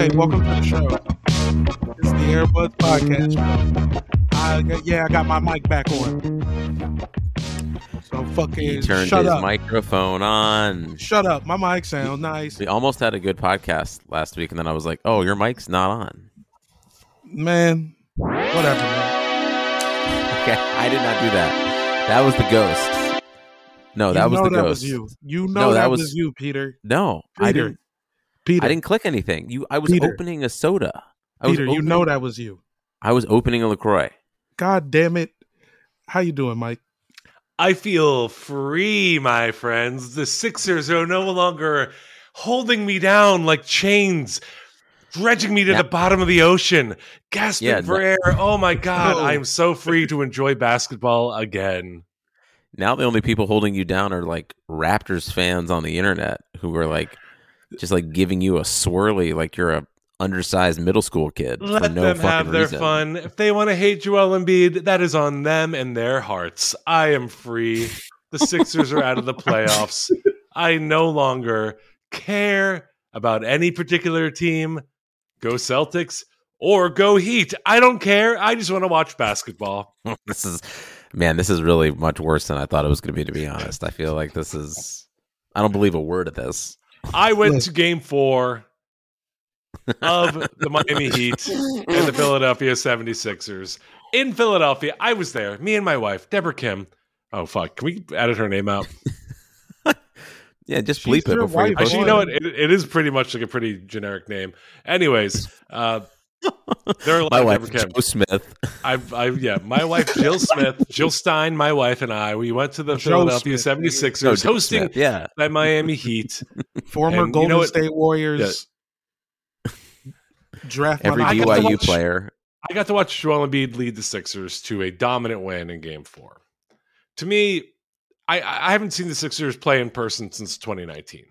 Hey, welcome to the show. It's the Airbuds Podcast. I got, yeah, I got my mic back on. So fucking He turned shut his up. microphone on. Shut up. My mic sounds nice. We almost had a good podcast last week, and then I was like, "Oh, your mic's not on." Man, whatever, man. Okay, I did not do that. That was the ghost. No, you that was know the that ghost. was you. You know No, that, that was, was- you, Peter. No, I Peter. didn't. Peter. I didn't click anything. You, I was Peter. opening a soda. I was Peter, you know that was you. I was opening a Lacroix. God damn it. How you doing, Mike? I feel free, my friends. The Sixers are no longer holding me down like chains, dredging me to Yeah. the bottom of the ocean, gasping Yeah, for no- air. Oh my God, No. I am so free to enjoy basketball again. Now the only people holding you down are like Raptors fans on the internet who are like just like giving you a swirly like you're a undersized middle school kid for Let no them have their reason. fun. If they want to hate Joel Embiid, that is on them and their hearts. I am free. The Sixers are out of the playoffs. I no longer care about any particular team. Go Celtics or go Heat. I don't care. I just want to watch basketball. this is man, this is really much worse than I thought it was going to be. To be honest, I feel like this is. I don't believe a word of this. I went to game four of the Miami Heat and the Philadelphia 76ers. In Philadelphia, I was there. Me and my wife, Deborah Kim. Oh, fuck. Can we edit her name out? Yeah, just She's bleep it your before you wife. post Actually, you know what? It, it is pretty much like a pretty generic name. Anyways, uh, there are a My wife, Deborah Kim. Joe Smith. I've, I, yeah, my wife Jill Smith, Jill Stein, my wife and I, we went to the Joe Philadelphia Smith. 76ers No, Joe hosting Smith, Yeah, by Miami Heat. Former And you Golden know? State Warriors draft every I my got to BYU watch- player. I got to watch Joel Embiid lead the Sixers to a dominant win in Game Four. To me, I, I haven't seen the Sixers play in person since 2019.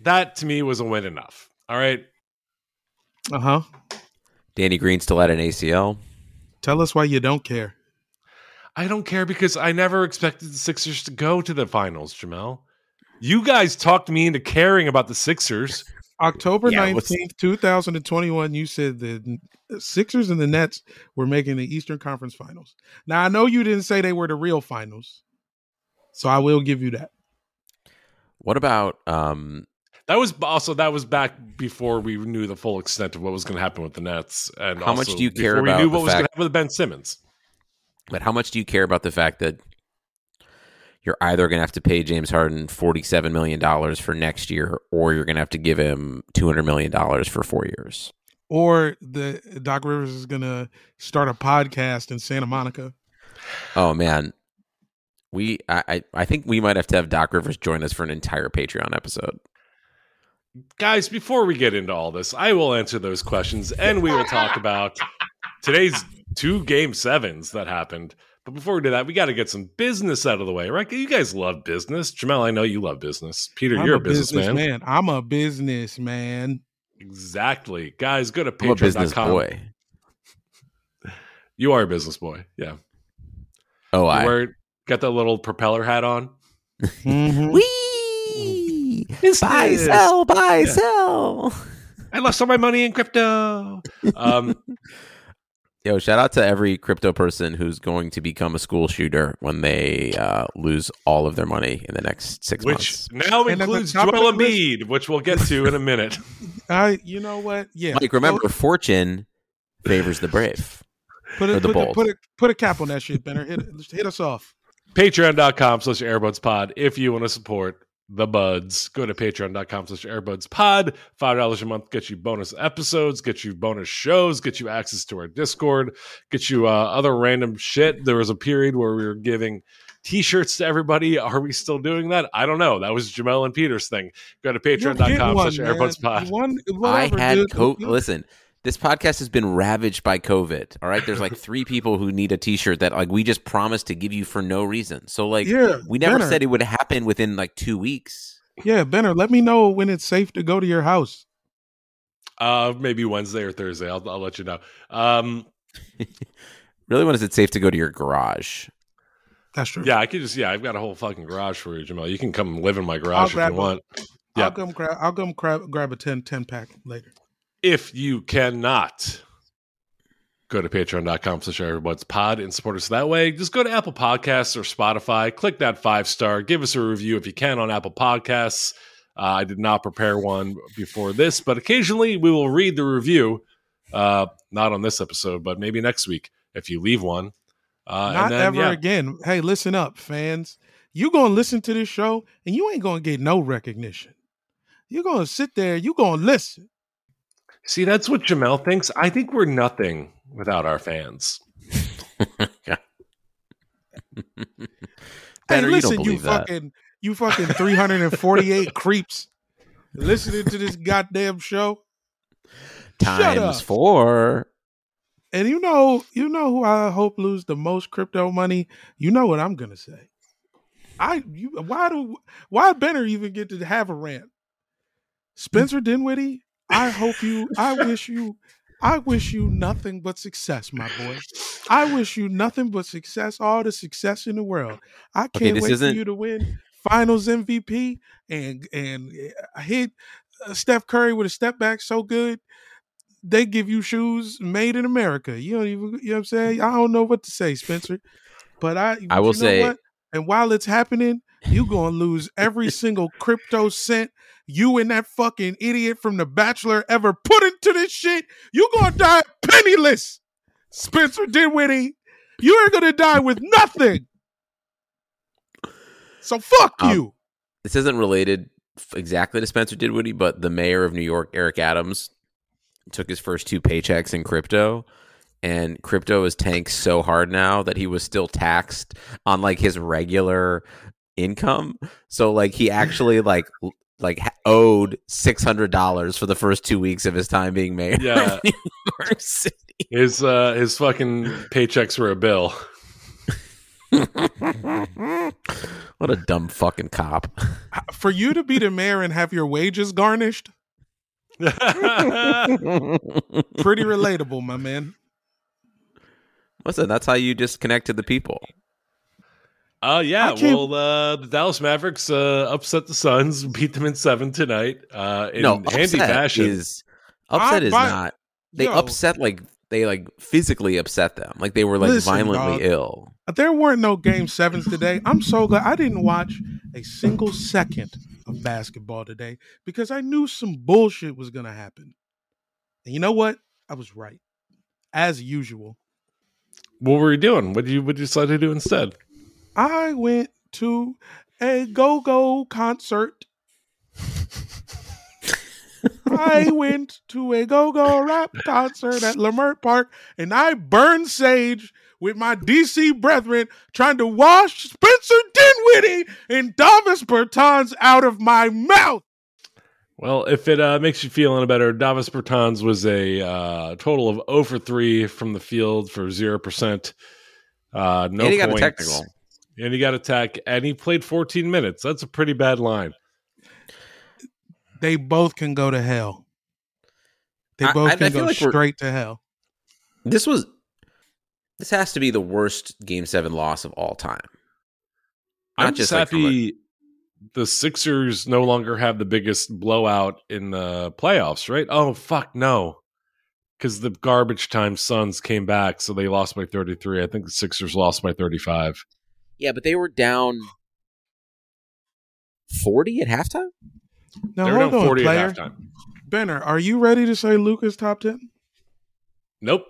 That to me was a win enough. All right, Uh huh. Danny Green still had an ACL. Tell us why you don't care. I don't care because I never expected the Sixers to go to the finals, Jamel. You guys talked me into caring about the Sixers. October Yeah, nineteenth, two thousand and twenty-one. You said the Sixers and the Nets were making the Eastern Conference Finals. Now I know you didn't say they were the real finals, so I will give you that. What about um? That was also that was back before we knew the full extent of what was going to happen with the Nets, and How much do you care before we about knew the what was going to happen with Ben Simmons? But how much do you care about the fact that you're either going to have to pay James Harden forty-seven million dollars for next year, or you're going to have to give him two hundred million dollars for four years? Or the Doc Rivers is gonna start a podcast in Santa Monica. Oh man, we I I I think we might have to have Doc Rivers join us for an entire Patreon episode. Guys, before we get into all this, I will answer those questions and we will talk about today's two game sevens that happened. But before we do that, we got to get some business out of the way, right? You guys love business. Jamel, I know you love business. Peter, I'm you're a businessman. businessman. I'm a businessman. Exactly. Guys, go to I'm a business patreon.com. boy. You are a business boy. Yeah. Oh, You I. wear, got that little propeller hat on. Mhm. Wee! Business. Buy, sell, buy, Yeah. sell. I lost all my money in crypto. Um, Yo, shout out to every crypto person who's going to become a school shooter when they uh, lose all of their money in the next six which months. Which now And includes top of Joel the list- Embiid, which we'll get to in a minute. I, you know what? Yeah. Mike, remember, fortune favors the brave. put or a, the put, a, bold. put a put a cap on that shit, Benner. Hit, hit us off. Patreon.com slash airbudspod. If you want to support the buds, go to patreon.com slash airbudspod. $5 a month gets you bonus episodes, gets you bonus shows, gets you access to our Discord, gets you uh, other random shit. There was a period where we were giving t-shirts to everybody. Are we still doing that? I don't know. That was Jamel and Peter's thing. Go to You're getting patreon.com slash man. airbudspod. One, I had dude. COVID. Listen, this podcast has been ravaged by COVID. All right, there's like three people who need a T-shirt that like we just promised to give you for no reason. So like, Yeah, we never Benner. said it would happen within like two weeks. Yeah, Benner. Let me know when it's safe to go to your house. Uh, maybe Wednesday or Thursday. I'll, I'll let you know. Um, Really, when is it safe to go to your garage? That's true. Yeah, I could just yeah, I've got a whole fucking garage for you, Jamal. You can come live in my I'll garage if grab you a- want. I'll come grab. I'll come grab, grab a 10, 10 pack later. If you cannot go to patreon.com slash airbudspod and support us that way, just go to Apple Podcasts or Spotify, click that five star, give us a review if you can on Apple Podcasts. Uh, I did not prepare one before this, but occasionally we will read the review. Uh, not on this episode, but maybe next week if you leave one. Uh, Not and then, ever yeah. again. Hey, listen up, fans. You gonna listen to this show and you ain't gonna get no recognition. You're gonna sit there, you gonna listen. See, that's what Jamel thinks. I think we're nothing without our fans. Better hey, you listen, you, believe that. fucking you fucking 348 creeps listening to this goddamn show. Shut Times up. four. And you know, you know who I hope lose the most crypto money. You know what I'm gonna say. I you why do why Benner even get to have a rant? Spencer Dinwiddie, I hope you I wish you I wish you nothing but success, my boy. I wish you nothing but success, all the success in the world. I can't this wait for isn't- you to win Finals MVP and and uh, hit uh, Steph Curry with a step back so good they give you shoes made in America. You don't even, you know what I'm saying? I don't know what to say, Spencer. But I, I will say- what? and while it's happening, you gonna lose every single crypto cent you and that fucking idiot from The Bachelor ever put into this shit. You gonna die penniless, Spencer Dinwiddie. You are gonna die with nothing. So fuck Um, you. This isn't related exactly to Spencer Dinwiddie, but the mayor of New York, Eric Adams, took his first two paychecks in crypto. And crypto is tanked so hard now that he was still taxed on like his regular income. So like he actually like like owed six hundred dollars for the first two weeks of his time being mayor. Yeah. of New York City. His uh, his fucking paychecks were a bill. what a dumb fucking cop. For you to be the mayor and have your wages garnished, pretty relatable, my man. Listen, that's how you just connect to the people. Uh yeah, well uh the Dallas Mavericks uh upset the Suns, beat them in 7 tonight. Uh in no, handy upset fashion. is upset I- is by- not. They Yo. upset like they like physically upset them. Like they were like Listen, violently dog. ill. There weren't no game sevens today. I'm so glad I didn't watch a single second of basketball today because I knew some bullshit was gonna happen. And you know what? I was right. As usual. what were you doing? What did you what did you decide to do instead? I went to a go-go concert. I went to a go-go rap concert at Leimert Park and I burned sage with my DC brethren trying to wash Spencer Dinwiddie and Davis Bertans out of my mouth. Well, if it uh, makes you feel any better, Davis Bertans was a uh, total of 0 for 3 from the field for 0%. Uh, no and he got a points. technical. And he got attacked and he played 14 minutes. That's a pretty bad line. They both can go to hell. They both I- I can feel go like straight to hell. This was this has to be the worst game seven loss of all time. Not I'm just just like a- happy the Sixers no longer have the biggest blowout in the playoffs, right? Oh, fuck, no. Because the garbage time Suns came back, so they lost by 33. I think the Sixers lost by 35. Yeah, but they were down forty at halftime. Now they were hold down on, 40 player. at halftime. Benner, are you ready to say Luka's top ten? Nope.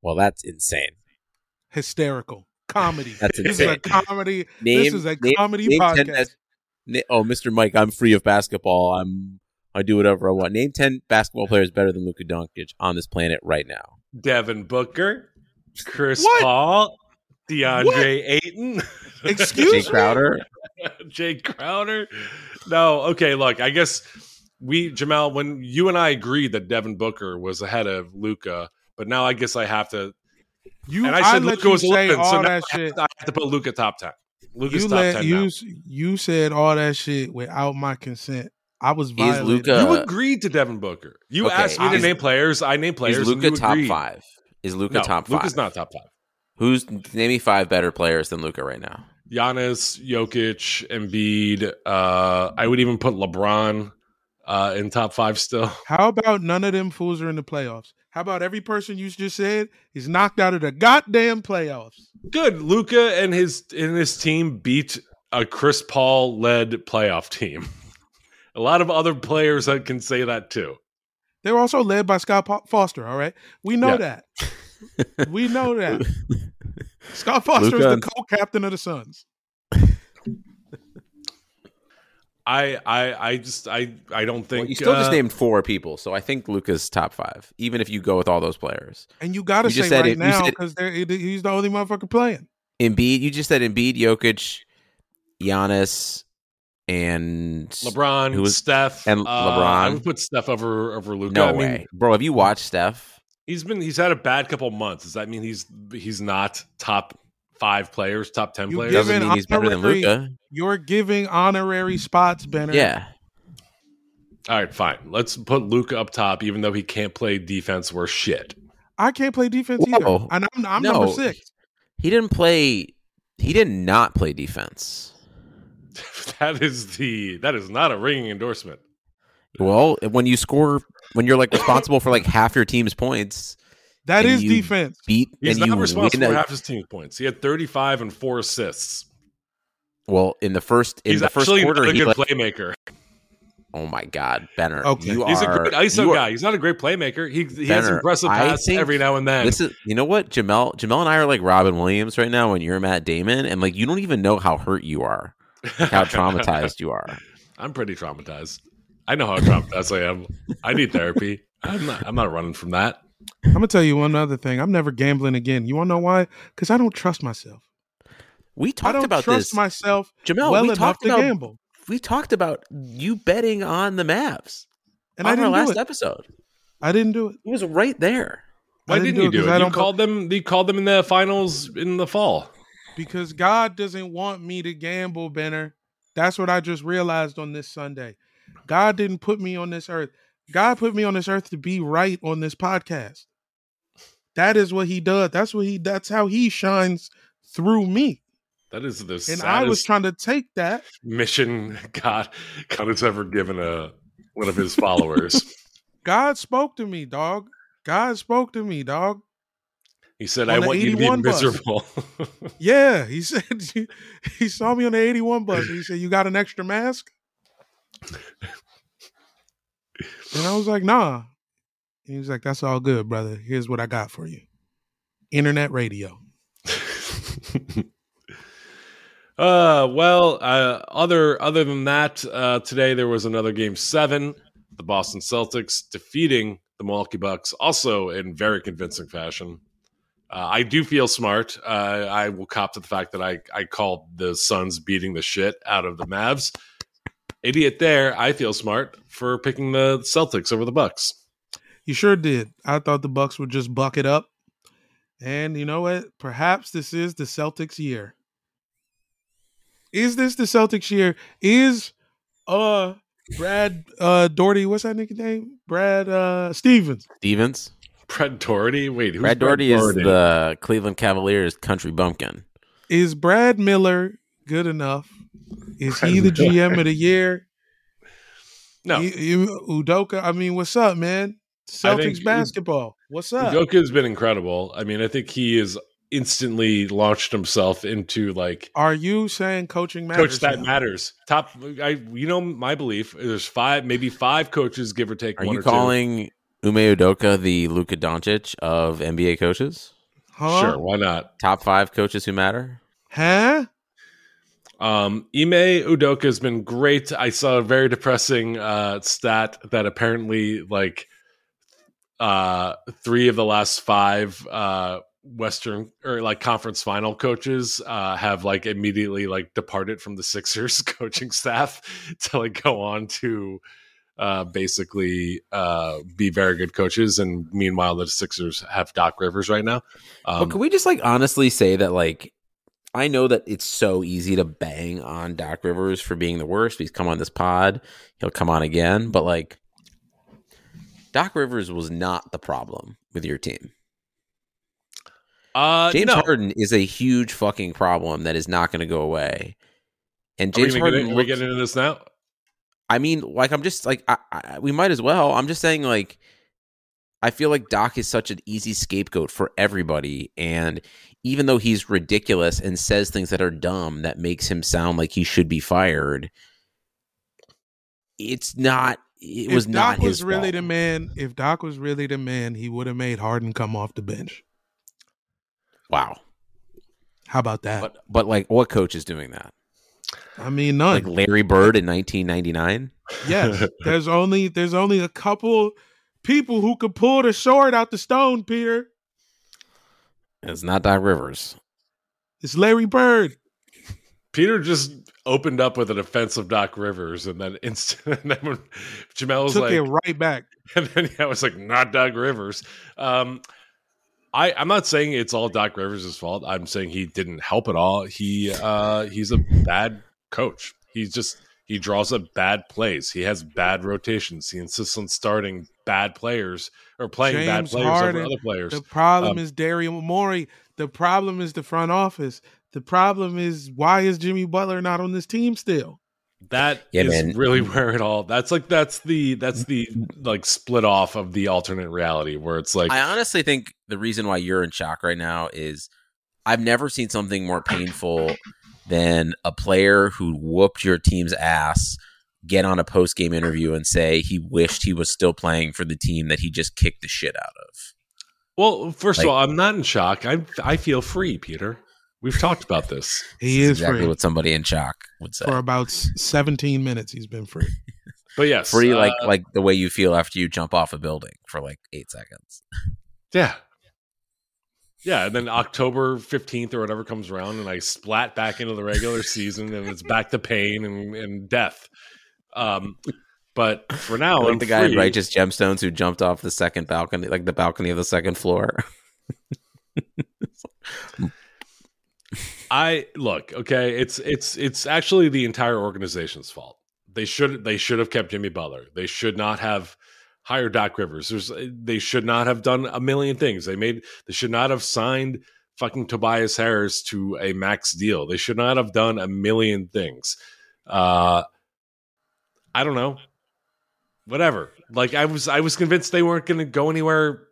Well, that's insane. Hysterical comedy. That's this is a comedy. Name this is a name- comedy name 10 podcast. best- na- oh, Mr. Mike, I'm free of basketball. I'm I do whatever I want. Name ten basketball players better than Luka Doncic on this planet right now. Devin Booker, Chris What? Paul, DeAndre Ayton, Excuse me Jae me? Crowder. Jae Crowder. No, okay, look, I guess we Jamal, when you and I agreed that Devin Booker was ahead of Luka, but now I guess I have to You, and I, I said let Luka you was say 11, so all now that I, shit. have to, I have to put Luka top ten. Luka's You top let ten. you now. you said all that shit without my consent. I was Is violated. Luka- You uh, agreed to Devin Booker. You okay, asked me to is- name players. I named players. Is and Luka you top agreed. five? Is Luka No, top five? Luka's not top five. Who's name me five better players than Luka right now? Giannis, Jokic, Embiid. Uh, I would even put LeBron uh, in top five still. How about none of them fools are in the playoffs? How about every person you just said is knocked out of the goddamn playoffs? Good. Luka and his and his team beat a Chris Paul led playoff team. A lot of other players that can say that too. They were also led by Scott Foster. All right, we know Yeah. that. we know that. Scott Foster Luka is the co-captain of the Suns. I I I just I I don't think Well, you still just uh, named four people, so I think Luka's top five, even if you go with all those players. And you got to You say said right it- now because he's the only motherfucker playing. Embiid, you just said Embiid, Jokic, Giannis, and LeBron, who was- Steph, and uh, I LeBron. would put Steph over over Luka. No I mean, way, bro. Have you watched Steph? He's been he's had a bad couple months. Does that mean he's he's not top five players, top ten You players? Doesn't mean he's better than Luka. You're giving honorary spots, Benner. Yeah, All right, fine. Let's put Luka up top, even though he can't play defense worth shit. I can't play defense either, and I'm, I'm No. number six. he didn't play. He did not play defense. that is the that is not a ringing endorsement. Well, when you score, when you're like responsible for like half your team's points, That And is you- defense. beat He's and you not responsible win for a- half his team's points. He had 35 and four assists. Well, in the first in He's the first quarter, not a he good like, playmaker. oh my god, Benner, Okay. you He's a are great ISO are- guy. He's not a great playmaker. He he has Benner, impressive passes every now and then. This is you know what Jamel Jamel and I are like Robin Williams right now when you're Matt Damon and like you don't even know how hurt you are, how traumatized you are. I'm pretty traumatized. I know how traumatized I am. I need therapy. I'm not. I'm not running from that. I'm gonna tell you one other thing. I'm never gambling again. You wanna know why? Because I don't trust myself. We talked I talked don't about trust this, myself Jamel. well we enough talked to about gamble, we talked about you betting on the Mavs and I on our didn't last do it. episode. I didn't do it. It was right there. Why didn't, didn't you do it do 'cause it? I You don't- called them. You called them in the finals in the fall. because God doesn't want me to gamble, Benner. That's what I just realized on this Sunday. God didn't put me on this earth. God put me on this earth to be right on this podcast. That is what he does. That's what he that's how he shines through me. That is the And I was trying to take that. mission God God has ever given a one of his followers. God spoke to me, dog. God spoke to me, dog. he said, On "I want you to be miserable." Yeah, he said he saw me on the 81 bus. And he said, "You got an extra mask?" And I was like, "Nah." And he was like, "That's all good, brother. Here's what I got for you: internet radio." Uh, well, uh, other other than that, uh, today there was another game seven. The Boston Celtics defeating the Milwaukee Bucks, also in very convincing fashion. Uh, I do feel smart. Uh, I will cop to the fact that I I called the Suns beating the shit out of the Mavs. Idiot there. I feel smart for picking the Celtics over the Bucks. You sure did. I thought the Bucks would just buck it up. And you know what? Perhaps this is the Celtics year. Is this the Celtics year? Is uh Brad uh Daugherty, what's that nigga name? Brad uh Stevens. Stevens. Brad Daugherty. Wait, who's Brad Daugherty is the Cleveland Cavaliers country bumpkin. Is Brad Miller good enough? Is he the GM of the year? no. You- you- Udoka, I mean, what's up, man? Celtics basketball. What's up? Udoka has been incredible. I mean, I think he has instantly launched himself into like Are you saying coaching matters? coach that now? matters. Top, I you know my belief. There's five, maybe five coaches, give or take. Are one you or two. calling Ime Udoka the Luka Doncic of NBA coaches? Huh? Sure, why not? Top five coaches who matter? Huh? Um, Ime Udoka has been great. I saw a very depressing uh, stat that apparently like uh, three of the last five uh, Western or like conference final coaches uh, have like immediately like departed from the Sixers coaching staff to like go on to uh, basically uh, be very good coaches. And meanwhile, the Sixers have Doc Rivers right now. but Um, can we just like honestly say that like I know that it's so easy to bang on Doc Rivers for being the worst. He's come on this pod. He'll come on again. But like Doc Rivers was not the problem with your team. uh, James no. Harden is a huge fucking problem that is not going to go away. And James we Harden, are we getting into this now? I mean, like I'm just like I, I, we might as well. I'm just saying like I feel like Doc is such an easy scapegoat for everybody and even though he's ridiculous and says things that are dumb that makes him sound like he should be fired, it's not it if was Doc not was his really fault. the man, if Doc was really the man, he would have made Harden come off the bench. Wow. How about that? But but like what coach is doing that? I mean, none. Like Larry Bird in 1999? yes, there's only there's only a couple people who could pull the sword out the stone. Peter, It's not Doc Rivers. it's Larry Bird. Peter just opened up with a defense of Doc Rivers, and then instant, and then when Jamel was Took like, it right back. and then yeah, I was like, not Doc Rivers. Um, I I'm not saying it's all Doc Rivers' fault. I'm saying he didn't help at all. He uh, he's a bad coach. He's just he draws up bad plays. He has bad rotations. He insists on starting bad players or playing bad players Harden, over other players. The problem Um, is Daryl Morey. The problem is the front office. The problem is why is Jimmy Butler not on this team still? That is Yeah, man. really where it all. That's like that's the that's the like split off of the alternate reality where it's like I honestly think the reason why you're in shock right now is I've never seen something more painful than a player who whooped your team's ass get on a post game interview and say he wished he was still playing for the team that he just kicked the shit out of. Well, first Like- of all, I'm not in shock. I I feel free, Peter. We've talked about this. He This is exactly free what somebody in shock would say. for about 17 minutes. He's been free. But yes, Free like uh, like the way you feel after you jump off a building for like eight seconds. yeah, yeah. And then October 15th or whatever comes around, and I splat back into the regular season, and it's back to pain and, and death. Um, but for now, like the guy in. Righteous Gemstones who jumped off the second balcony, like the balcony of the second floor. I look okay. It's it's it's actually the entire organization's fault. They should they should have kept Jimmy Butler. They should not have hired Doc Rivers. There's they should not have done a million things. They made they should not have signed fucking Tobias Harris to a max deal. They should not have done a million things. Uh, I don't know. Whatever. Like I was I was convinced they weren't going to go anywhere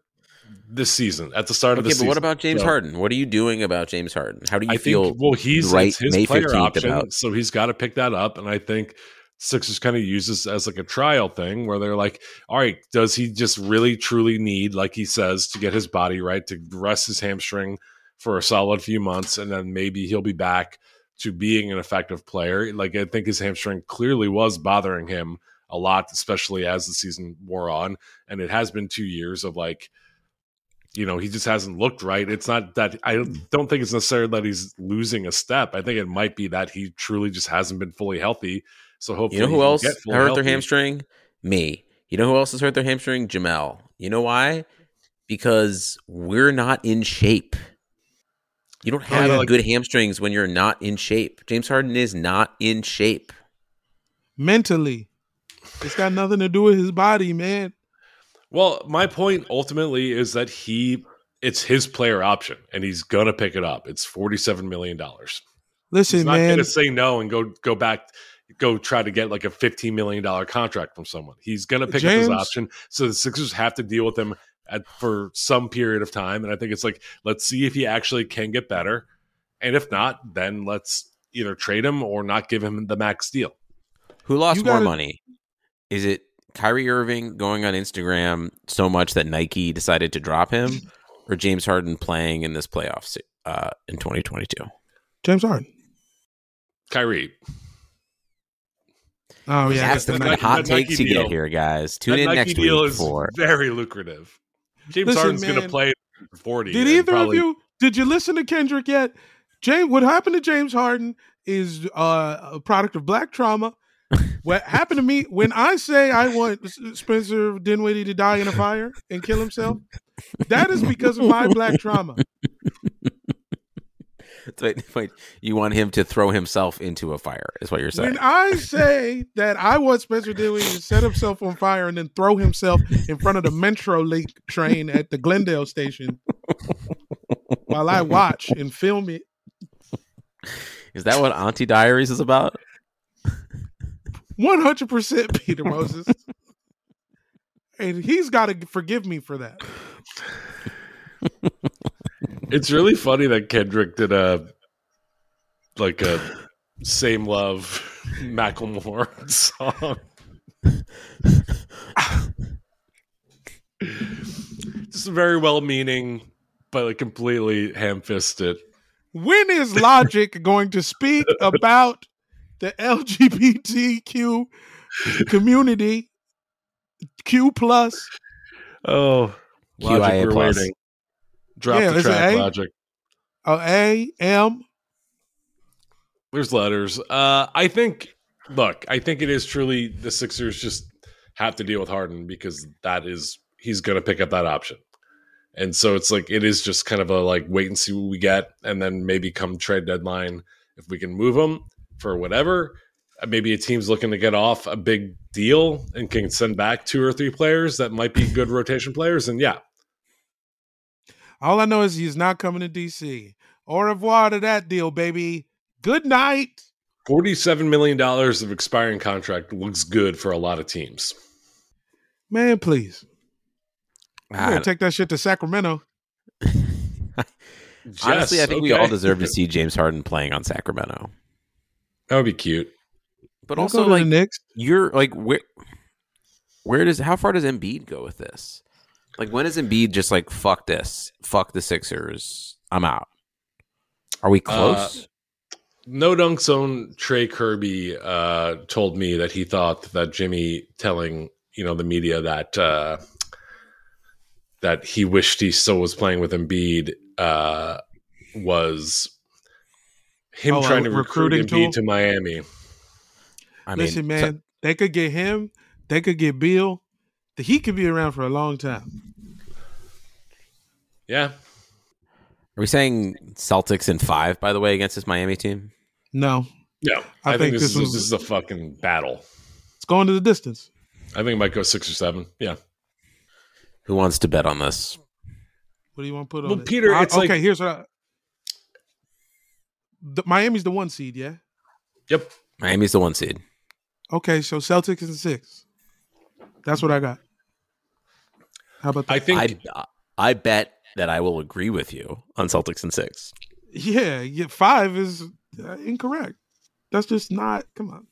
this season at the start of the Okay, season. but what about James So- Harden? What are you doing about James Harden? How do you I feel? think well he's right his May player 15th option, about- so he's got to pick that up. And I think Sixers kind of use this as like a trial thing where they're like, all right, does he just really truly need, like he says, to get his body right to rest his hamstring for a solid few months, and then maybe he'll be back to being an effective player. Like I think his hamstring clearly was bothering him a lot, especially as the season wore on, and it has been two years of like you know, he just hasn't looked right. It's not that I don't mm. think it's necessarily that he's losing a step. I think it might be that he truly just hasn't been fully healthy. So hopefully, you know who else hurt healthy. their hamstring? Me. You know who else has hurt their hamstring? Jamel. You know why? Because we're not in shape. You don't Oh, have yeah, like- good hamstrings when you're not in shape. James Harden is not in shape. Mentally, it's got nothing to do with his body, man. Well, my point ultimately is that he it's his player option, and he's gonna pick it up. It's forty seven million dollars. Listen, He's not man. gonna say no and go go back. Go try to get like a fifteen million dollar contract from someone. He's gonna pick up his option. So the Sixers have to deal with him at, for some period of time. And I think it's like let's see if he actually can get better, and if not, then let's either trade him or not give him the max deal. Who lost more gotta- money? Is it Kyrie Irving going on Instagram so much that Nike decided to drop him, or James Harden playing in this playoffs uh, in 2022? James Harden. Kyrie, Oh yeah, That's the the Nike- hot that Nike takes you deal- get here, guys. Tune that in Nike next deal week is for very lucrative. James Listen, Harden's going to play forty. Did either probably- of you? Did you listen to Kendrick yet? James, what happened to James Harden is uh, a product of black trauma. what happened to me when I say I want Spencer Dinwiddie to die in a fire and kill himself? That is because of my black trauma. Wait, wait, you want him to throw himself into a fire? Is what you're saying? When I say that I want Spencer Dinwiddie to set himself on fire and then throw himself in front of the Metro Link train at the Glendale station while I watch and film it, Is that what Auntie Diaries is about? One hundred percent, Peter Moses. and he's got to forgive me for that. It's really funny that Kendrick did a like a same love Macklemore song. Just very well meaning, but like completely ham fisted. When is Logic going to speak about the LGBTQ community? Q plus. Oh, Logic, QIA we're plus. waiting. Drop Yeah, the track, A? Logic. Oh, A M. There's letters. Uh, I think. Look, I think it is truly the Sixers just have to deal with Harden because that is he's going to pick up that option, and so it's like it is just kind of a like wait and see what we get, and then maybe come trade deadline if we can move him for whatever. uh, Maybe a team's looking to get off a big deal and can send back two or three players that might be good rotation players, and yeah, All I know is he's not coming to DC. Au revoir to that deal, baby. Good night. forty-seven million dollars of expiring contract looks good for a lot of teams. Man, please. You Ah, better take that shit to Sacramento. honestly, Yes, I think we all deserve to see James Harden playing on Sacramento. That would be cute. But We'll also, like, the Knicks. you're like, where, where does, how far does Embiid go with this? Like, when is Embiid just like, fuck this, fuck the Sixers, I'm out? Are we close? No Dunk's own Trey Kirby uh, told me that he thought that Jimmy telling you know the media that uh, that he wished he still was playing with Embiid uh, was him Oh, trying to recruit Embiid tool? to Miami. I mean, Listen, so- man, they could get him. They could get Bill. The Heat could be around for a long time. Yeah, are we saying Celtics in five, by the way, against this Miami team? No, yeah. I I, think, think this, this is was- this is a fucking battle. it's going to the distance. I think it might go six or seven. Yeah, Who wants to bet on this? What do you want to put Well, on it? Peter, I- it's okay. like- here's what. I, the, Miami's the one seed, yeah. yep. Miami's the one seed. Okay, so Celtics is six. That's what I got. How about that? I think I, uh, I bet that I will agree with you on Celtics and six. yeah, yeah, five is uh, incorrect. That's just not. Come on.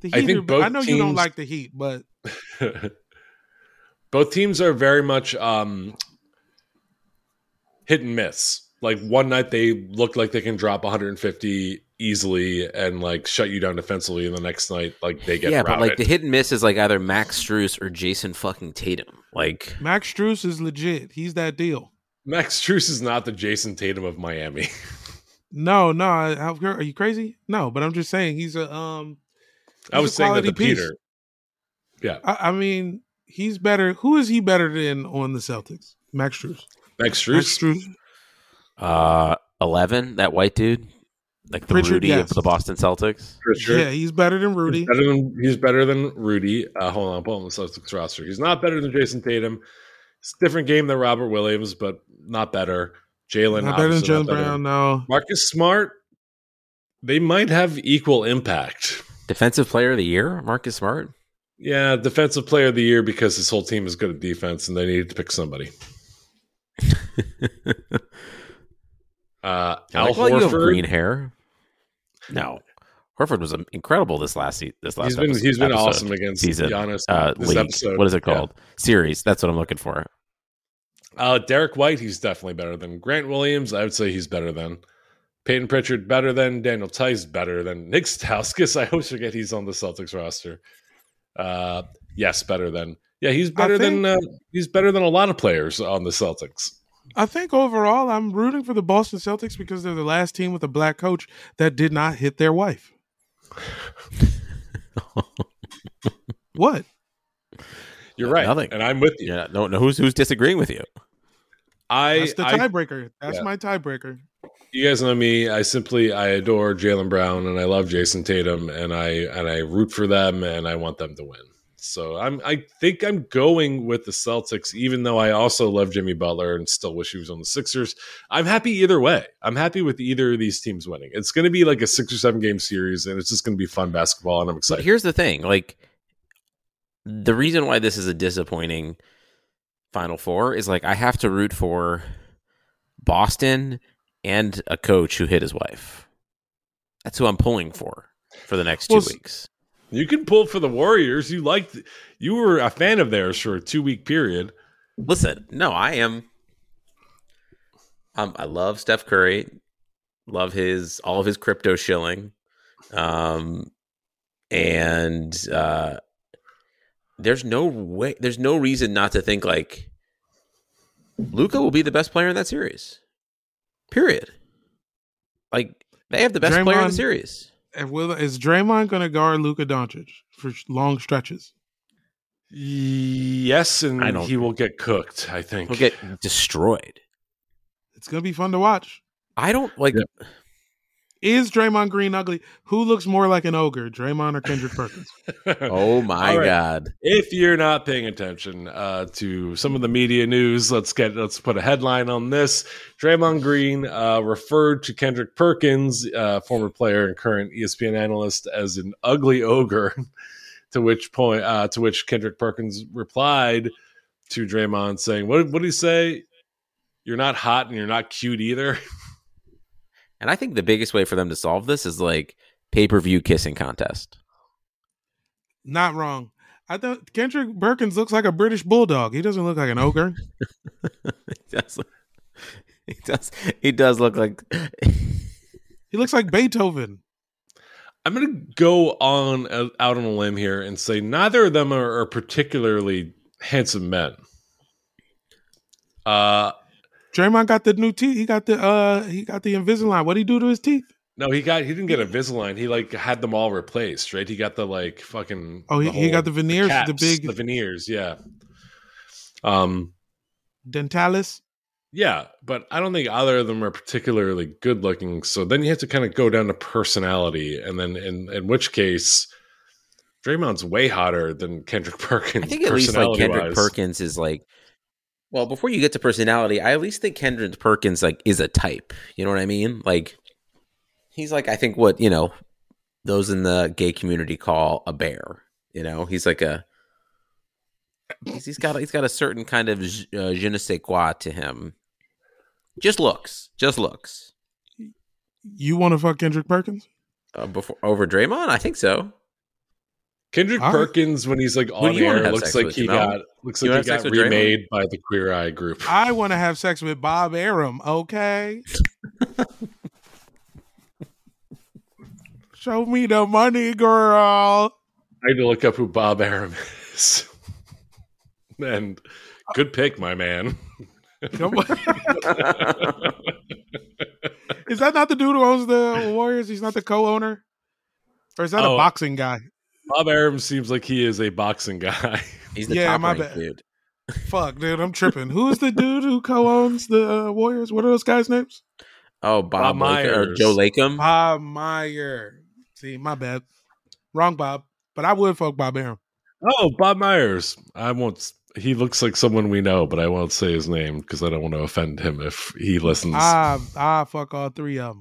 The I think are- both I know you don't like the Heat, but both teams are very much um, hit and miss. Like one night they look like they can drop 150 easily and like shut you down defensively, and the next night like they get yeah, routed. but like the hit and miss is like either Max Strus or Jayson fucking Tatum. Like, Max Strus is legit. He's that deal. Max Strus is not the Jayson Tatum of Miami. No, no. I- Are you crazy? No, but I'm just saying he's a um. I was a saying that quality to piece. Peter. Yeah, I, I mean, he's better. Who is he better than on the Celtics? Max Strus. Max Max Strus. Strus. uh, eleven, that white dude, like the Pritchard, Rudy yes. of the Boston Celtics. For sure. Yeah, he's better than Rudy. He's better than he's better than Rudy. Uh, hold on, I'm pulling the Celtics roster. He's not better than Jayson Tatum. It's a different game than Robert Williams, but not better. Jaylen, Not better than Jaylen. Brown. No. Marcus Smart, they might have equal impact. Defensive Player of the Year, Marcus Smart. Yeah, defensive player of the year because this whole team is good at defense and they needed to pick somebody. Uh, I Al like, well, you have green hair. No, Horford was incredible this last se- this last. he's been episode- he's been episode. awesome against season, Giannis. Uh, this league. episode. What is it Yeah. called? Series. That's what I'm looking for. Uh, Derrick White, he's definitely better than Grant Williams. I would say he's better than Payton Pritchard, better than Daniel Theis, better than Nick Stauskas. I always forget he's on the Celtics roster. Uh, yes, better than yeah, he's better think- than uh, he's better than a lot of players on the Celtics. I think overall, I'm rooting for the Boston Celtics because they're the last team with a black coach that did not hit their wife. What? You're right, Nothing. and I'm with you. Yeah, no, no. Who's who's disagreeing with you? I, That's the I tiebreaker. That's yeah. my tiebreaker. you guys know me. I simply I adore Jaylen Brown and I love Jayson Tatum and I and I root for them and I want them to win. So I'm I think I'm going with the Celtics, even though I also love Jimmy Butler and still wish he was on the Sixers. I'm happy either way. I'm happy with either of these teams winning. It's going to be like a six or seven game series, and it's just going to be fun basketball, and I'm But excited. here's the thing: like the reason why this is a disappointing Final Four is like I have to root for Boston and a coach who hit his wife. That's who I'm pulling for for the next two Well, s- weeks. You can pull for the Warriors. You liked, you were a fan of theirs for a two week period. Listen, no, I am. Um, I love Steph Curry. Love his all of his crypto shilling, um, and uh, there's no way, there's no reason not to think like Luka will be the best player in that series. Period. Like they have the best player in the series. And will is Draymond going to guard Luka Doncic for long stretches? Yes, and I he will get cooked. I think. He'll get destroyed. It's going to be fun to watch. I don't like. Yeah. Is Draymond Green ugly? Who looks more like an ogre, Draymond or Kendrick Perkins? Oh my All right. god! if you're not paying attention uh, to some of the media news, let's get let's put a headline on this. Draymond Green uh, referred to Kendrick Perkins, uh, former player and current ESPN analyst, as an ugly ogre. to which point, uh, to which Kendrick Perkins replied to Draymond saying, "What what did he say? You're not hot and you're not cute either." And I think the biggest way for them to solve this is like pay per view kissing contest. Not wrong. I thought Kendrick Perkins looks like a British bulldog. He doesn't look like an ogre. he does. Look, he does. He does look like. He looks like Beethoven. I'm going to go on uh, out on a limb here and say neither of them are, are particularly handsome men. Uh, Draymond got the new teeth. He got the uh he got the Invisalign. What'd he do to his teeth? no, he got he didn't get a Invisalign. He like had them all replaced, right? He got the like fucking. Oh, he, the he got the veneers, the, caps, big the veneers, yeah. Um, dentalis. yeah, but I don't think either of them are particularly good looking. So then you have to kind of go down to personality, and then in in which case, Draymond's way hotter than Kendrick Perkins. I think at least like Kendrick personality-wise. Perkins is like. Well, before you get to personality, I at least think Kendrick Perkins like is a type. You know what I mean? Like, he's like I think what you know those in the gay community call a bear. You know, he's like a. He's, he's got he's got a certain kind of uh, je ne sais quoi to him. Just looks, just looks. You want to fuck Kendrick Perkins? Uh, before over Draymond, I think so. Kendrick All right. Perkins, when he's like Who on do you wanna air, have looks like he Jamel? got looks You like he got sex Draymond? remade by the Queer Eye group. I want to have sex with Bob Arum. Okay. Show me the money, girl. I had to look up who Bob Arum is. and good pick, my man. Is that not the dude who owns the Warriors? He's not the co-owner, or is that Oh. a boxing guy? Bob Arum seems like he is a boxing guy. He's the Yeah, top my ranked bad. dude. Fuck, dude, I'm tripping. Who's the dude who co-owns the uh, Warriors? What are those guys' names? Oh, Bob, Bob Lake- or Joe Lacob. Bob Meyer. See, my bad. Wrong, Bob. But I would fuck Bob Arum. oh, Bob Myers. I won't. He looks like someone we know, but I won't say his name because I don't want to offend him if he listens. I I fuck all three of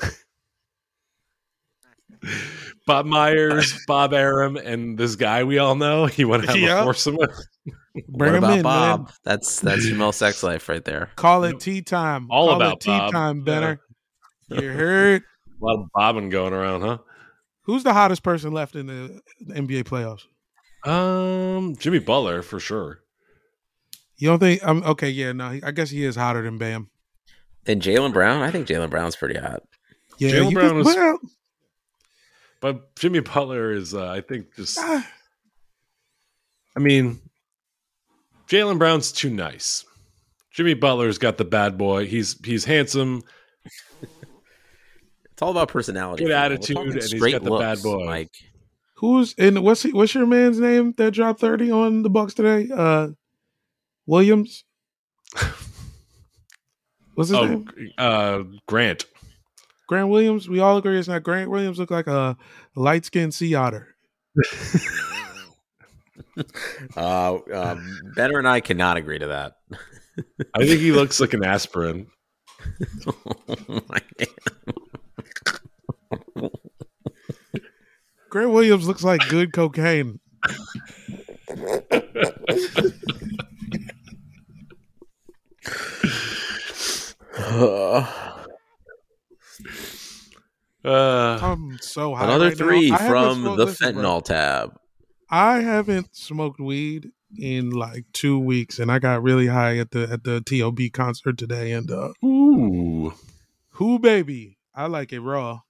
them. Bob Myers, Bob Arum, and this guy we all know. You want to have Yeah. a foursome with? Bring what him about in, Bob? man. That's that's Jamel sex life right there. Call it tea time. All Call about it tea Bob. time, Benner. You heard? A lot of bobbing going around, huh? Who's the hottest person left in the NBA playoffs? Um, Jimmy Butler for sure. You don't think? Um, okay, yeah, no. I guess he is hotter than Bam. Then Jaylen Brown. I think Jaylen Brown's pretty hot. Yeah, Jaylen Brown could- is- well, But Jimmy Butler is, uh, I think, just. ah, I mean, Jaylen Brown's too nice. Jimmy Butler's got the bad boy. He's he's handsome. It's all about personality. Good for him. We're attitude, and he's straight got the bad boy. Like who's in? What's he, what's your man's name that dropped thirty on the Bucks today? Uh, Williams. What's his Oh, name? uh, Grant. Grant Williams. We all agree it's not Grant Williams. Look like a light skinned sea otter. Uh, um, Benner and I cannot agree to that. I think he looks like an aspirin. Grant Williams looks like good cocaine. Uh, I'm so high. Another right three I haven't from the listen, bro. fentanyl tab. I haven't smoked weed in like two weeks, and I got really high at the at the Tob concert today. And uh, ooh. who baby, I like it raw.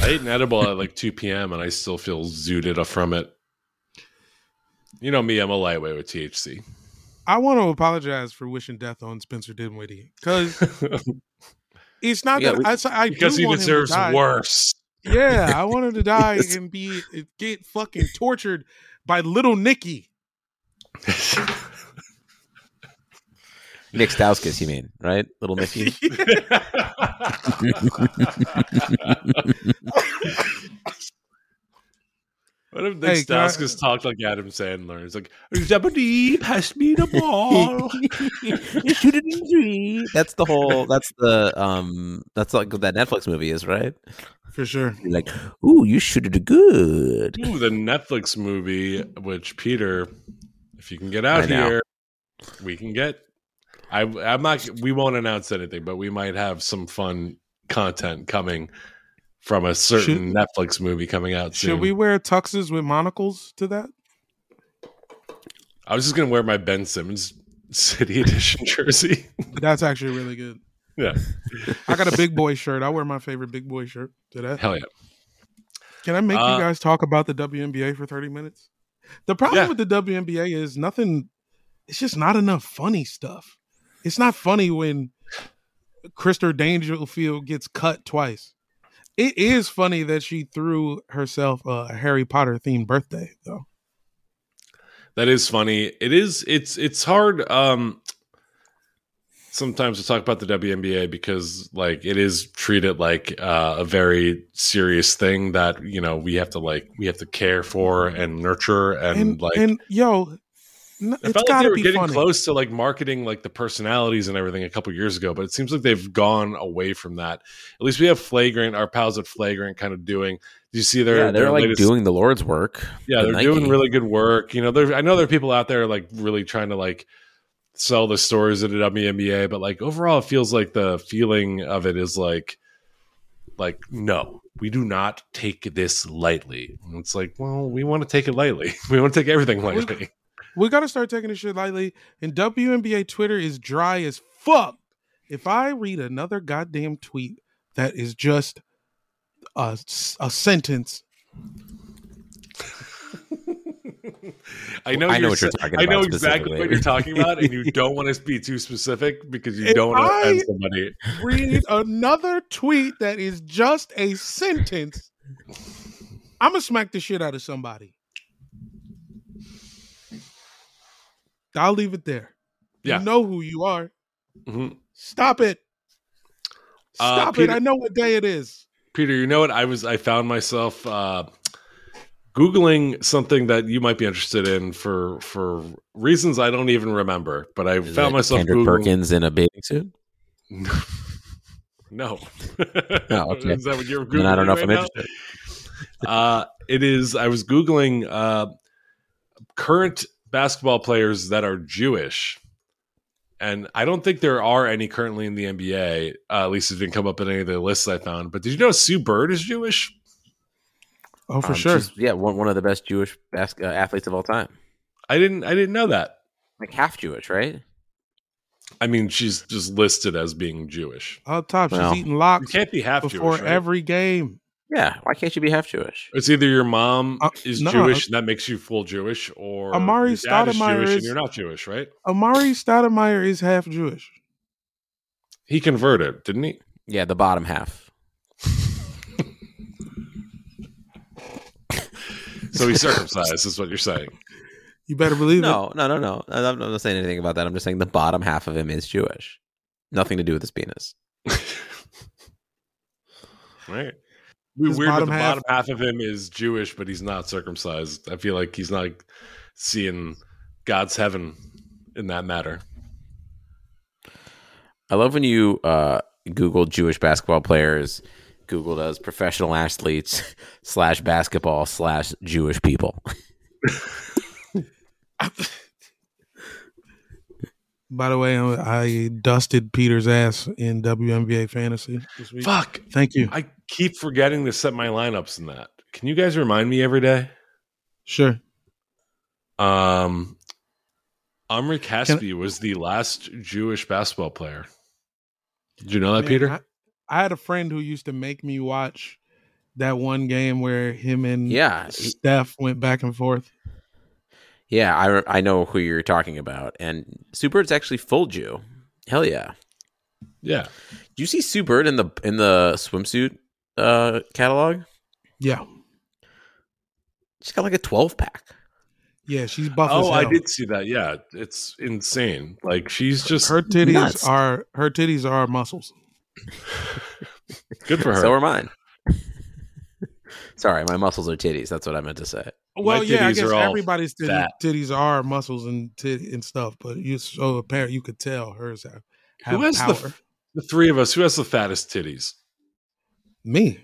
I ate an edible at like 2 p.m. and I still feel zooted from it. You know me, I'm a lightweight with THC. I want to apologize for wishing death on Spencer Dinwiddie because it's not Yeah, that we- I, s- I do because he want him to deserves die. worse. Yeah, I want him to die and be uh, get fucking tortured by little Nicky. Nick Stauskas, you mean, right? Little Nicky? What if Nick Hey, can I- talked like Adam Sandler? He's like, Zebedee, pass me the ball. Shoot it in three. That's the whole. That's the um. That's like what that Netflix movie is, right? For sure. You're like, ooh, you shoot it good. Ooh, the Netflix movie, which Peter, if you can get out I know. here, we can get. I, I'm not. We won't announce anything, but we might have some fun content coming from a certain Netflix movie coming out soon. Should we wear tuxes with monocles to that? I was just gonna wear my Ben Simmons City Edition jersey. That's actually really good. yeah, I got a big boy shirt. I wear my favorite big boy shirt to that. hell yeah. Can I make Uh, you guys talk about the WNBA for 30 minutes? The problem Yeah. with the WNBA is nothing, it's just not enough funny stuff. It's not funny when Crystal Dangerfield gets cut twice. It is funny that she threw herself a Harry Potter themed birthday, though. That is funny. It is. It's it's hard. Um, sometimes to talk about the WNBA because like it is treated like uh, a very serious thing that you know we have to like we have to care for and nurture and, And, like. and yo, n- I it's felt like got they were getting funny. close to like marketing like the personalities and everything a couple years ago, but it seems like they've gone away from that. At least we have Flagrant, our pals at Flagrant, kind of doing. Do you see their? yeah, they're their like latest- doing the Lord's work. yeah, with they're Nike. doing really good work. You know, there I know there are people out there like really trying to like sell the stories of the WNBA, but like overall, it feels like the feeling of it is like, like no, we do not take this lightly. And it's like, well, we want to take it lightly. We want to take everything lightly. We got to start taking this shit lightly. And WNBA Twitter is dry as fuck. If I read another goddamn tweet that is just a, a sentence, I know. I know what you're sa- talking I know exactly what you're talking about, and you don't want to be too specific because you If don't want to I- offend somebody. read another tweet that is just a sentence, I'm going to smack the shit out of somebody. I'll leave it there. Yeah. You know who you are. Mhm. Stop it. Uh, Stop Peter- it. I know what day it is. Peter, you know what? I was I found myself uh, googling something that you might be interested in for for reasons I don't even remember. But I Is found it myself Kendrick googling. Perkins in a bathing suit. no, Oh, okay. is that what you're googling? Then I don't know if I'm now? interested. Uh, it is. I was googling uh, current basketball players that are Jewish, and I don't think there are any currently in the NBA. Uh, at least it didn't come up in any of the lists I found. But did you know Sue Bird is Jewish? Oh, for Um, sure. she's- Yeah, one, one of the best Jewish bas- uh, athletes of all time. I didn't. I didn't know that. Like half Jewish, right? I mean, she's just listed as being Jewish. Up top, Well, she's eating You lox can't be half before Jewish. right? every game. Yeah. Why can't you be half Jewish? it's either your mom Uh, is no. Jewish and that makes you full Jewish, or Amar'e your dad is Stoudemire Jewish and you're not Jewish, right? Amar'e Stoudemire is half Jewish. He converted, didn't he? Yeah, the bottom half. So he's circumcised, is what you're saying. You better believe it. No, no, no, no. I'm I'm not saying anything about that. I'm just saying the bottom half of him is Jewish. Nothing to do with his penis. Right. We His weird bottom the half- bottom half of him is Jewish, but he's not circumcised. I feel like he's not seeing God's heaven in that matter. I love when you uh, Google Jewish basketball players. Google does professional athletes slash basketball slash Jewish people. By the way, I I dusted Peter's ass in WNBA fantasy this week. Fuck. Thank you. I keep forgetting to set my lineups in that. Can you guys remind me every day? Sure. Um, Omri Caspi was the last Jewish basketball player. Did you know that, Man, Peter? I, I had a friend who used to make me watch that one game where him and Yeah, he- Steph went back and forth. Yeah, I, I know who you're talking about. And Sue Bird's actually full Jew. Hell yeah. yeah. Do you see Sue Bird in the in the swimsuit uh, catalog? Yeah. She's got like a 12 pack. Yeah, she's buff Oh, as I did see that. Yeah, it's insane. Like she's just her titties nuts. are her titties are muscles. good for her. So are mine. Sorry, my muscles are titties. That's what I meant to say. Well, My yeah, I guess are everybody's titty, fat. titties are muscles and tit and stuff, but you so apparent you could tell hers have, have Who has power. the the three of us? Who has the fattest titties? Me?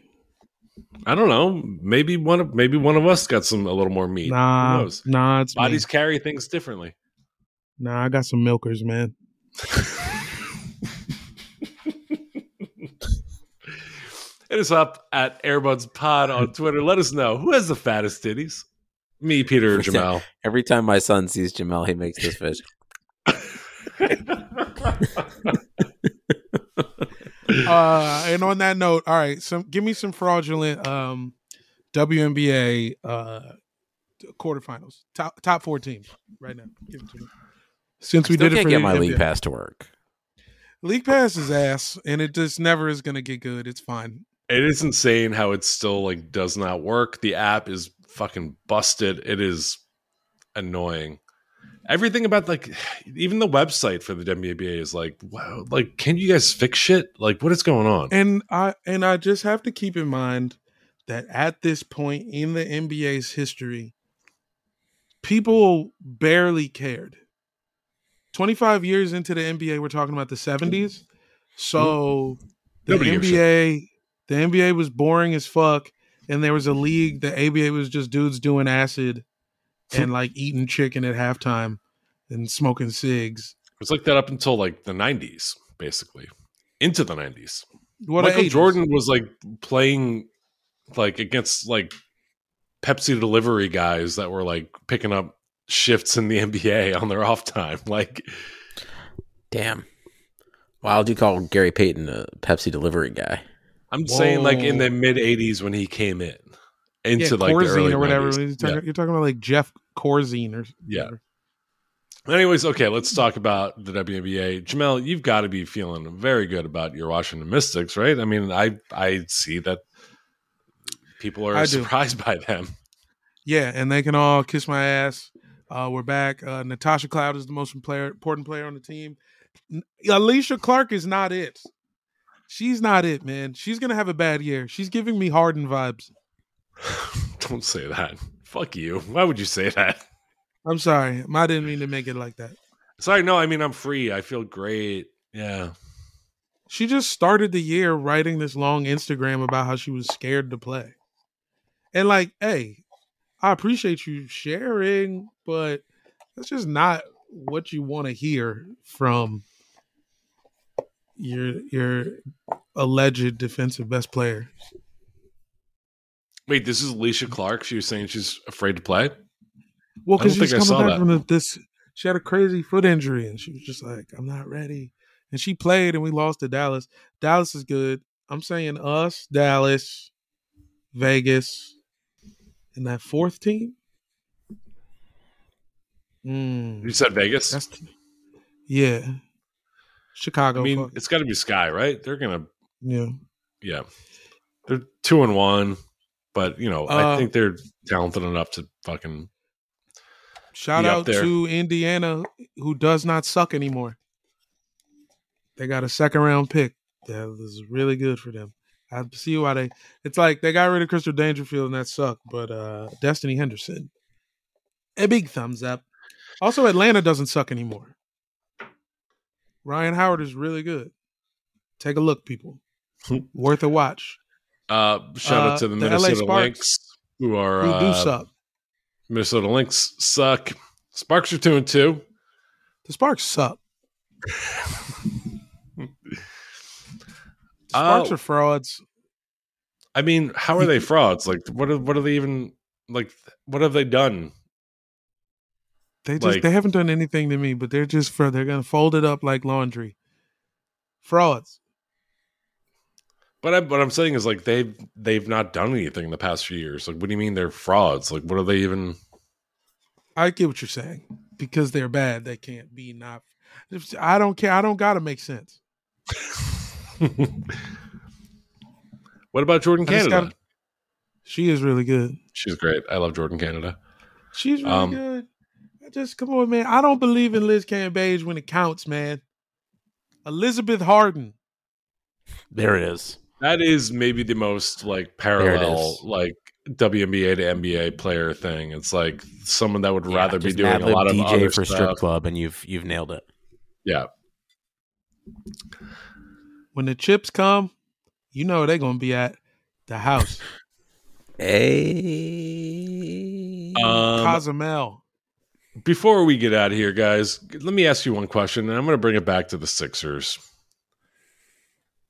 I don't know. Maybe one of maybe one of us got some a little more meat. Nah, Who knows? nah, it's Bodies me. carry things differently. Nah, I got some milkers, man. Hit us up at airbudspod on Twitter. Let us know who has the fattest titties. Me, Peter, or Jamal. Every time my son sees Jamel, he makes this fish. uh, and on that note, all right, some give me some fraudulent um, WNBA uh, quarterfinals, top top four teams right now. Give it to me. Since we Still did it can't for get my NBA. league pass to work. League pass is ass, and it just never is going to get good. It's fine. it is insane how it still like does not work. The app is fucking busted. It is annoying. Everything about like even the website for the WNBA is like, wow, like can you guys fix shit? Like what is going on? And I and I just have to keep in mind that at this point in the NBA's history, people barely cared. 25 years into the NBA, we're talking about the 70s. So mm-hmm. the Nobody NBA, the NBA was boring as fuck, and there was a league. The ABA was just dudes doing acid and like eating chicken at halftime and smoking cigs. It was like that up until like the nineties, basically. Into the nineties. What Michael 80s. Jordan was like playing like against like Pepsi delivery guys that were like picking up shifts in the NBA on their off time. Like Damn. Why would you call Gary Payton a Pepsi delivery guy? I'm saying like in the mid '80s when he came in into yeah, like the Corzine early or whatever. 90s. You're talking, Yeah. you're talking about like Jeff Corzine or Yeah. whatever. Anyways, okay, let's talk about the WNBA. Jamel, you've got to be feeling very good about your Washington Mystics, right? I mean, I I see that people are I do. surprised by them. Yeah, and they can all kiss my ass. Uh, we're back. Uh, Natasha Cloud is the most player, important player on the team. Alysha Clark is not it. She's not it, man. She's gonna have a bad year. She's giving me Harden vibes. Don't say that. Fuck you. Why would you say that? I'm sorry. I didn't mean to make it like that. Sorry, no, I mean I'm free. I feel great. Yeah. She just started the year writing this long Instagram about how she was scared to play. And like, hey, I appreciate you sharing, but that's just not what you want to hear from your your alleged defensive best player. Wait, this is Alysha Clark. She was saying she's afraid to play. Well, because she's coming saw back that. from the, this, she had a crazy foot injury, and she was just like, "I'm not ready." And she played, and we lost to Dallas. Dallas is good. I'm saying us, Dallas, Vegas, and that fourth team. Mm, You said Vegas. yeah, Chicago. I mean, fuck. it's got to be Sky, right? They're gonna, yeah. yeah, they're two and one, but you know, I Uh, think they're talented enough to fucking. Shout out to Indiana, who does not suck anymore. They got a second round pick. That was really good for them. I see why they. It's like they got rid of Crystal Dangerfield and that sucked, but uh Destanni Henderson, A big thumbs up. Also, Atlanta doesn't suck anymore. Rhyne Howard is really good. Take a look, people. Worth a watch. Uh, shout Uh, out to the, the Minnesota Lynx, who are Who do uh, suck? Minnesota Lynx suck. Sparks are two and two. The Sparks suck. Uh, Sparks are frauds. I mean, how are they frauds? Like, what are what are they even like? What have they done? They just like- they haven't done anything to me, but they're just for they're gonna fold it up like laundry. Frauds. But I, what I'm saying is like they've they've not done anything in the past few years. Like, what do you mean they're frauds? Like, what are they even? I get what you're saying. Because they're bad, they can't be not. I don't care. I don't gotta make sense. what about Jordan I Canada? gotta- She is really good. She's great. I love Jordin Canada. She's really Um, good. I just come on, man. I don't believe in Liz Cambage when it counts, man. Elizabeth Harden. There it is. That is maybe the most like parallel like WNBA to NBA player thing. It's like someone that would Yeah, rather be doing a Mad-lib lot of DJ for stuff. strip club, and you've you've nailed it. Yeah. When the chips come, you know they're gonna be at the house. Hey, Um, Cozumel. before we get out of here, guys, let me ask you one question, and I'm going to bring it back to the Sixers.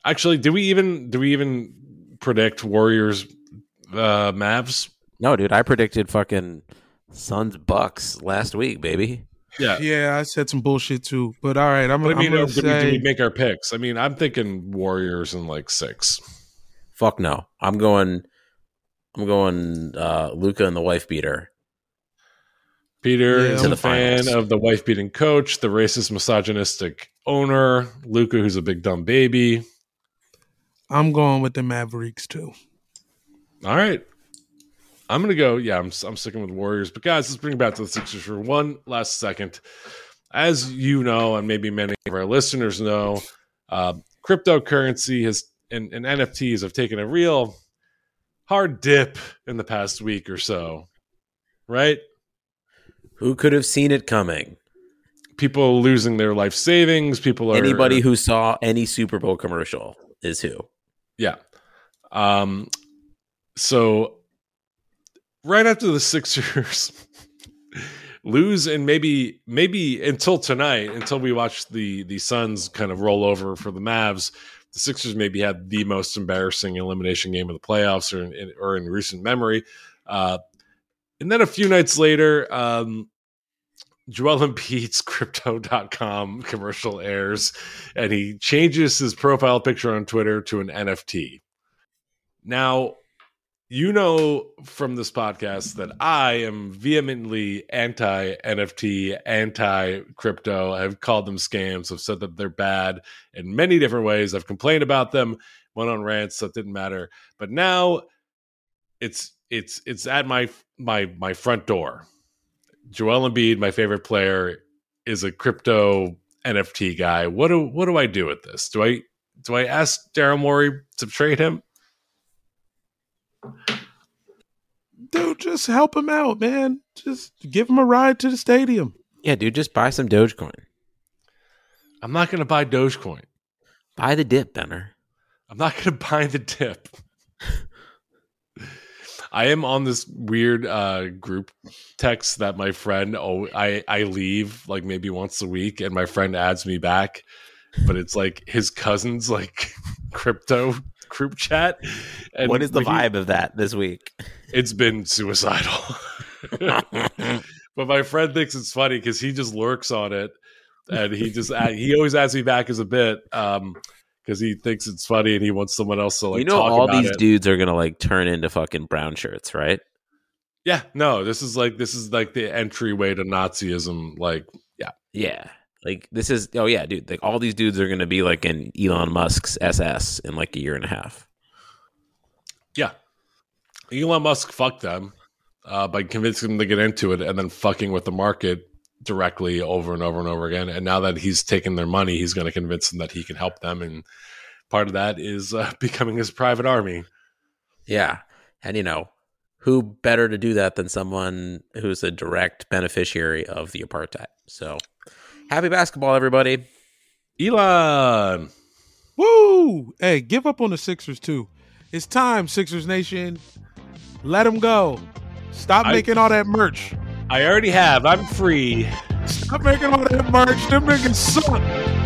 Actually, do we even do we even predict Warriors uh Mavs? no, dude, I predicted fucking Suns Bucks last week, baby. Yeah. Yeah, I said some bullshit too. But all right, I'm, But I I'm mean, gonna uh, do, we, do we make our picks? I mean, I'm thinking Warriors in like six. Fuck no, I'm going. I'm going. uh Luka and the wife beater. Peter Yeah, is a the fan finals. of the wife beating coach, the racist, misogynistic owner, Luka, who's a big dumb baby. I'm going with the Mavericks too. All right. I'm gonna go. Yeah, I'm I'm sticking with Warriors. But guys, let's bring it back to the Sixers for one last second. As you know, and maybe many of our listeners know, uh, cryptocurrency has and, and NFTs have taken a real hard dip in the past week or so. Right? Who could have seen it coming? People losing their life savings. People are Anybody who saw any Super Bowl commercial is who. Yeah. Um so right after the Sixers lose and maybe maybe until tonight, until we watch the the Suns kind of roll over for the Mavs, the Sixers maybe had the most embarrassing elimination game of the playoffs or in, or in recent memory. Uh and then a few nights later, um Joel Embiid's crypto.com commercial airs and he changes his profile picture on Twitter to an NFT. Now, you know from this podcast that I am vehemently anti NFT, anti crypto. I've called them scams. I've said that they're bad in many different ways. I've complained about them, went on rants that didn't matter. But now it's it's it's at my my my front door. Joel Embiid, my favorite player, is a crypto NFT guy. What do what do I do with this? Do I do I ask Daryl Morey to trade him? Dude, just help him out, man. Just give him a ride to the stadium. Yeah, dude, just buy some Dogecoin. I'm not going to buy Dogecoin. Buy the dip, Benner. I'm not going to buy the dip. I am on this weird uh, group text that my friend oh I I leave like maybe once a week, and my friend adds me back, but it's like his cousin's like crypto group chat. And what is the he- vibe of that this week? It's been suicidal. but my friend thinks it's funny because he just lurks on it, and he just he always adds me back as a bit um because he thinks it's funny and he wants someone else to like you know, all these it. dudes are gonna like turn into fucking brown shirts, right? yeah, no, this is like this is like the entryway to Nazism. Like, yeah, Yeah. Like this is oh yeah, dude. Like all these dudes are gonna be like in Elon Musk's SS in like a year and a half. yeah, Elon Musk fucked them uh, by convincing them to get into it and then fucking with the market directly over and over and over again. And now that he's taken their money, he's going to convince them that he can help them. And part of that is uh, becoming his private army. Yeah. And you know, who better to do that than someone who's a direct beneficiary of the apartheid? So, happy basketball, everybody. Elon. Woo! Hey, give up on the Sixers too. It's time, Sixers Nation. Let them go. Stop I- making all that merch. I already have. I'm free. Stop making all that merch. Them niggas suck.